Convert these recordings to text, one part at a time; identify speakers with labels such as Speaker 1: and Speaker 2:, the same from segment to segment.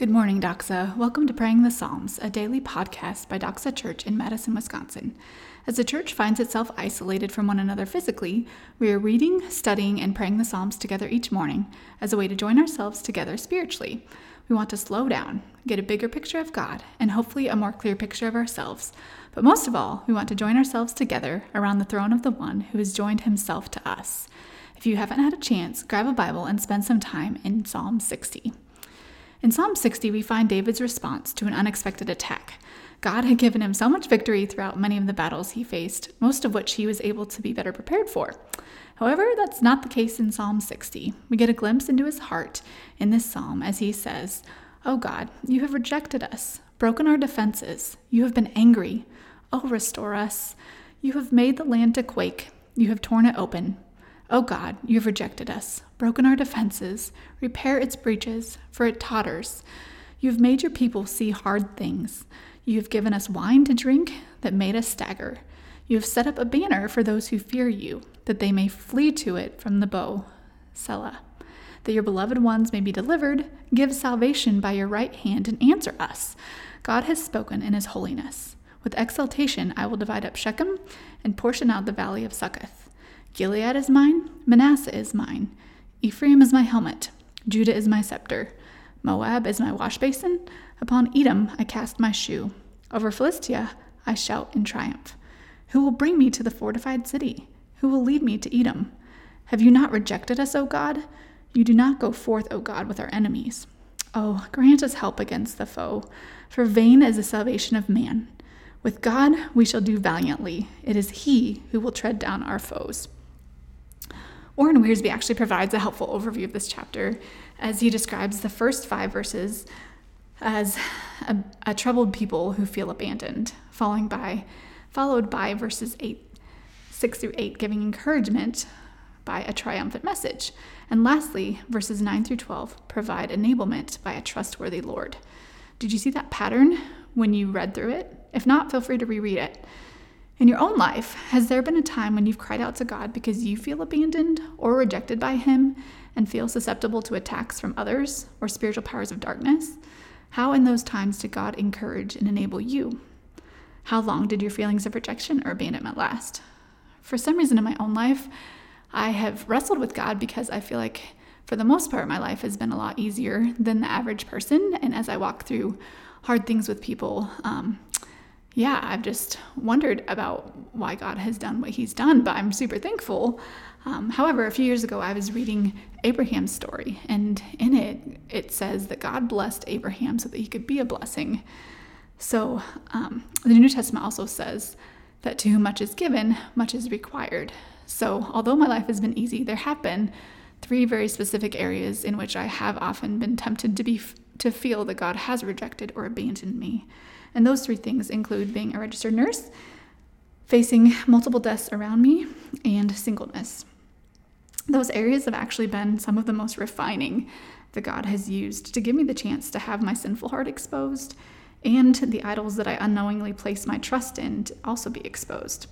Speaker 1: Good morning, Doxa. Welcome to Praying the Psalms, a daily podcast by Doxa Church in Madison, Wisconsin. As the church finds itself isolated from one another physically, we are reading, studying, and praying the Psalms together each morning as a way to join ourselves together spiritually. We want to slow down, get a bigger picture of God, and hopefully a more clear picture of ourselves. But most of all, we want to join ourselves together around the throne of the one who has joined himself to us. If you haven't had a chance, grab a Bible and spend some time in Psalm 60. In Psalm 60, we find David's response to an unexpected attack. God had given him so much victory throughout many of the battles he faced, most of which he was able to be better prepared for. However, that's not the case in Psalm 60. We get a glimpse into his heart in this psalm as he says, Oh God, you have rejected us, broken our defenses. You have been angry. Oh, restore us. You have made the land to quake. You have torn it open. Oh God, you have rejected us, broken our defenses, repair its breaches, for it totters. You have made your people see hard things. You have given us wine to drink that made us stagger. You have set up a banner for those who fear you, that they may flee to it from the bow. Selah. That your beloved ones may be delivered, give salvation by your right hand and answer us. God has spoken in his holiness. With exultation I will divide up Shechem and portion out the valley of Succoth. Gilead is mine, Manasseh is mine. Ephraim is my helmet, Judah is my scepter. Moab is my wash basin. Upon Edom I cast my shoe. Over Philistia I shout in triumph. Who will bring me to the fortified city? Who will lead me to Edom? Have you not rejected us, O God? You do not go forth, O God, with our enemies. Oh, grant us help against the foe, for vain is the salvation of man. With God we shall do valiantly. It is He who will tread down our foes. Warren Wiersbe actually provides a helpful overview of this chapter as he describes the first five verses as a, a troubled people who feel abandoned, following by, followed by verses 8, 6 through 8, giving encouragement by a triumphant message. And lastly, verses 9 through 12 provide enablement by a trustworthy Lord. Did you see that pattern when you read through it? If not, feel free to reread it. In your own life, has there been a time when you've cried out to God because you feel abandoned or rejected by Him and feel susceptible to attacks from others or spiritual powers of darkness? How in those times did God encourage and enable you? How long did your feelings of rejection or abandonment last? For some reason in my own life, I have wrestled with God because I feel like for the most part my life has been a lot easier than the average person. And as I walk through hard things with people, um, yeah, I've just wondered about why God has done what He's done, but I'm super thankful. Um, however, a few years ago, I was reading Abraham's story, and in it, it says that God blessed Abraham so that he could be a blessing. So, um, the New Testament also says that to whom much is given, much is required. So, although my life has been easy, there have been three very specific areas in which I have often been tempted to be to feel that God has rejected or abandoned me. And those three things include being a registered nurse, facing multiple deaths around me, and singleness. Those areas have actually been some of the most refining that God has used to give me the chance to have my sinful heart exposed and the idols that I unknowingly place my trust in to also be exposed.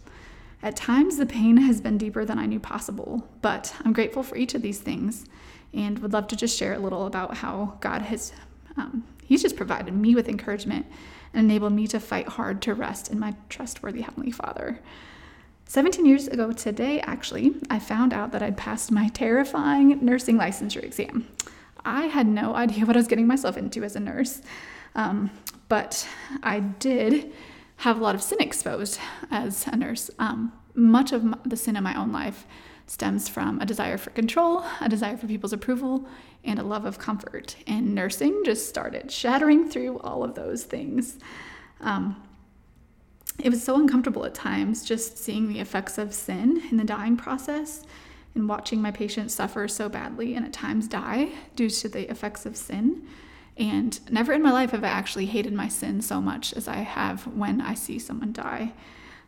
Speaker 1: At times, the pain has been deeper than I knew possible, but I'm grateful for each of these things and would love to just share a little about how God has, um, He's just provided me with encouragement and enabled me to fight hard to rest in my trustworthy Heavenly Father. 17 years ago today, actually, I found out that I'd passed my terrifying nursing licensure exam. I had no idea what I was getting myself into as a nurse, um, but I did have a lot of sin exposed as a nurse. Um, much of the sin in my own life stems from a desire for control, a desire for people's approval, and a love of comfort. And nursing just started shattering through all of those things. Um, it was so uncomfortable at times just seeing the effects of sin in the dying process and watching my patients suffer so badly and at times die due to the effects of sin. And never in my life have I actually hated my sin so much as I have when I see someone die.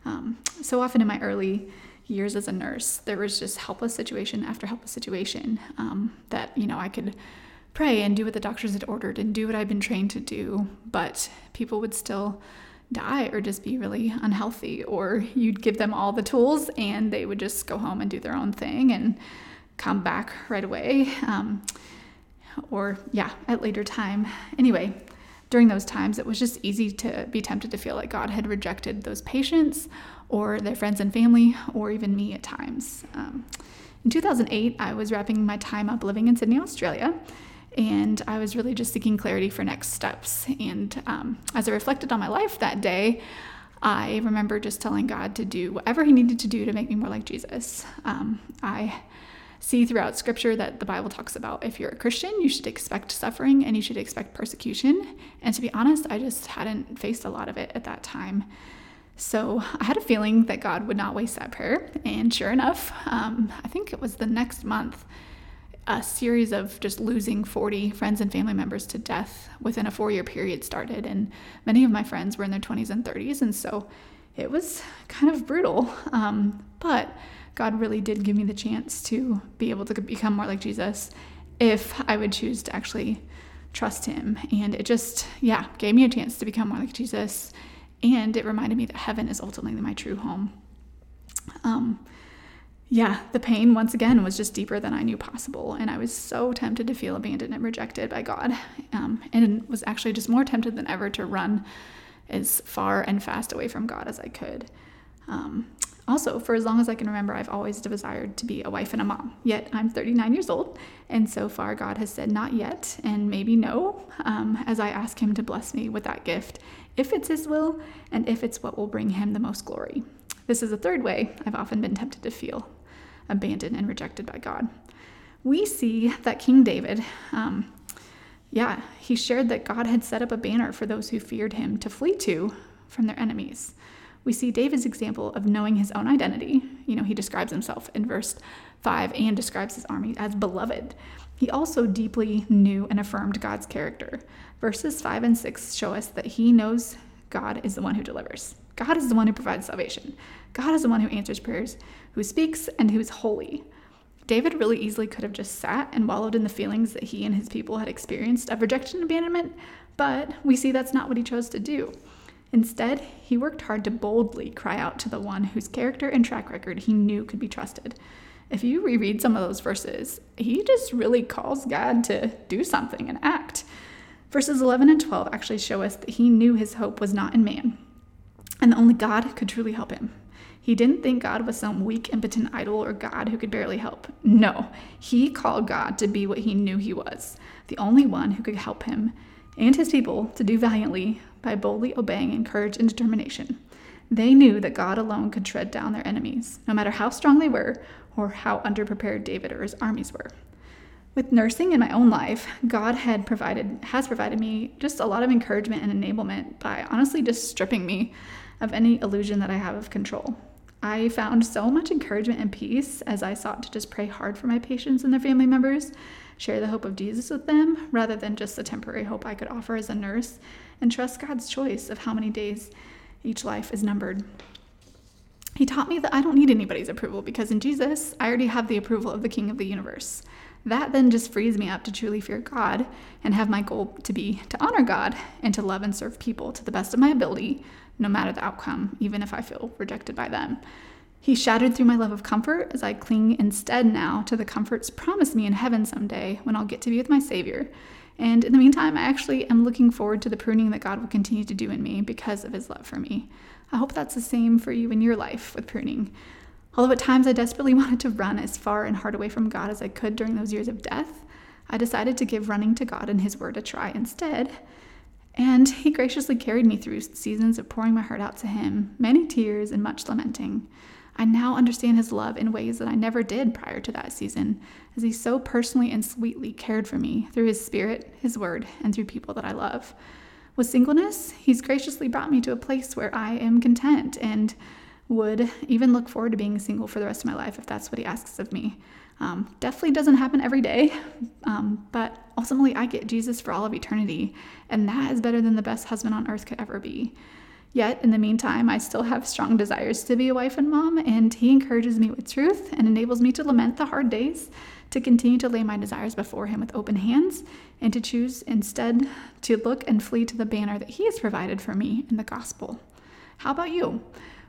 Speaker 1: Um, so often in my early years as a nurse, there was just helpless situation after helpless situation um, that, you know, I could pray and do what the doctors had ordered and do what I'd been trained to do, but people would still die or just be really unhealthy, or you'd give them all the tools and they would just go home and do their own thing and come back right away. Um, or yeah, at later time. Anyway, during those times, it was just easy to be tempted to feel like God had rejected those patients or their friends and family, or even me at times. Um, in 2008, I was wrapping my time up living in Sydney, Australia, and I was really just seeking clarity for next steps. And um, as I reflected on my life that day, I remember just telling God to do whatever He needed to do to make me more like Jesus. Um, I see throughout scripture that the Bible talks about if you're a Christian, you should expect suffering and you should expect persecution. And to be honest, I just hadn't faced a lot of it at that time. So I had a feeling that God would not waste that prayer. And sure enough, um, I think it was the next month, a series of just losing 40 friends and family members to death within a four year period started. And many of my friends were in their 20s and 30s. And so it was kind of brutal. Um, but God really did give me the chance to be able to become more like Jesus if I would choose to actually trust Him. And it just, yeah, gave me a chance to become more like Jesus. And it reminded me that heaven is ultimately my true home. Um, yeah, the pain once again was just deeper than I knew possible. And I was so tempted to feel abandoned and rejected by God. Um, and was actually just more tempted than ever to run as far and fast away from God as I could. Um, also, for as long as I can remember, I've always desired to be a wife and a mom. Yet I'm 39 years old, and so far God has said not yet and maybe no um, as I ask Him to bless me with that gift, if it's His will and if it's what will bring Him the most glory. This is a third way I've often been tempted to feel abandoned and rejected by God. We see that King David, um, yeah, he shared that God had set up a banner for those who feared Him to flee to from their enemies we see David's example of knowing his own identity. You know, he describes himself in verse 5 and describes his army as beloved. He also deeply knew and affirmed God's character. Verses 5 and 6 show us that he knows God is the one who delivers. God is the one who provides salvation. God is the one who answers prayers, who speaks, and who is holy. David really easily could have just sat and wallowed in the feelings that he and his people had experienced of rejection and abandonment, but we see that's not what he chose to do. Instead, he worked hard to boldly cry out to the one whose character and track record he knew could be trusted. If you reread some of those verses, he just really calls God to do something and act. Verses 11 and 12 actually show us that he knew his hope was not in man, and that only God could truly help him. He didn't think God was some weak, impotent idol or God who could barely help. No, he called God to be what he knew he was the only one who could help him and his people to do valiantly by boldly obeying in courage and determination. They knew that God alone could tread down their enemies, no matter how strong they were or how underprepared David or his armies were. With nursing in my own life, God had provided has provided me just a lot of encouragement and enablement by honestly just stripping me of any illusion that I have of control. I found so much encouragement and peace as I sought to just pray hard for my patients and their family members, share the hope of Jesus with them, rather than just the temporary hope I could offer as a nurse, and trust God's choice of how many days each life is numbered. He taught me that I don't need anybody's approval because in Jesus, I already have the approval of the King of the universe. That then just frees me up to truly fear God and have my goal to be to honor God and to love and serve people to the best of my ability, no matter the outcome, even if I feel rejected by them. He shattered through my love of comfort as I cling instead now to the comforts promised me in heaven someday when I'll get to be with my Savior and in the meantime, I actually am looking forward to the pruning that God will continue to do in me because of his love for me. I hope that's the same for you in your life with pruning. Although at times I desperately wanted to run as far and hard away from God as I could during those years of death, I decided to give running to God and His Word a try instead. And He graciously carried me through seasons of pouring my heart out to Him, many tears and much lamenting. I now understand his love in ways that I never did prior to that season, as he so personally and sweetly cared for me through his spirit, his word, and through people that I love. With singleness, he's graciously brought me to a place where I am content and would even look forward to being single for the rest of my life if that's what he asks of me. Um, definitely doesn't happen every day, um, but ultimately I get Jesus for all of eternity, and that is better than the best husband on earth could ever be. Yet, in the meantime, I still have strong desires to be a wife and mom, and he encourages me with truth and enables me to lament the hard days, to continue to lay my desires before him with open hands, and to choose instead to look and flee to the banner that he has provided for me in the gospel. How about you?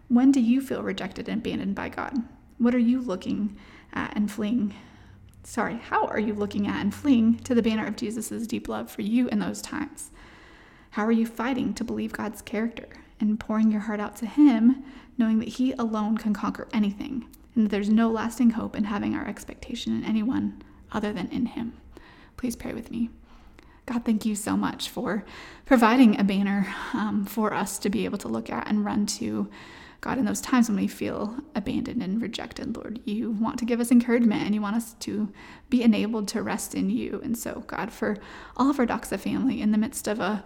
Speaker 1: When do you feel rejected and abandoned by God? What are you looking at and fleeing sorry, how are you looking at and fleeing to the banner of Jesus' deep love for you in those times? How are you fighting to believe God's character and pouring your heart out to Him, knowing that He alone can conquer anything and that there's no lasting hope in having our expectation in anyone other than in Him? Please pray with me. God, thank you so much for providing a banner um, for us to be able to look at and run to. God, in those times when we feel abandoned and rejected, Lord, you want to give us encouragement and you want us to be enabled to rest in you. And so, God, for all of our Doxa family in the midst of a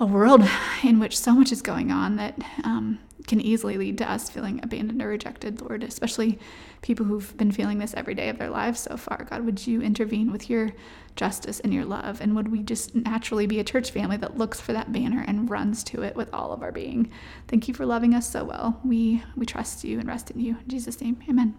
Speaker 1: a world in which so much is going on that um, can easily lead to us feeling abandoned or rejected, Lord, especially people who've been feeling this every day of their lives so far. God, would you intervene with your justice and your love? And would we just naturally be a church family that looks for that banner and runs to it with all of our being? Thank you for loving us so well. We, we trust you and rest in you. In Jesus' name, amen.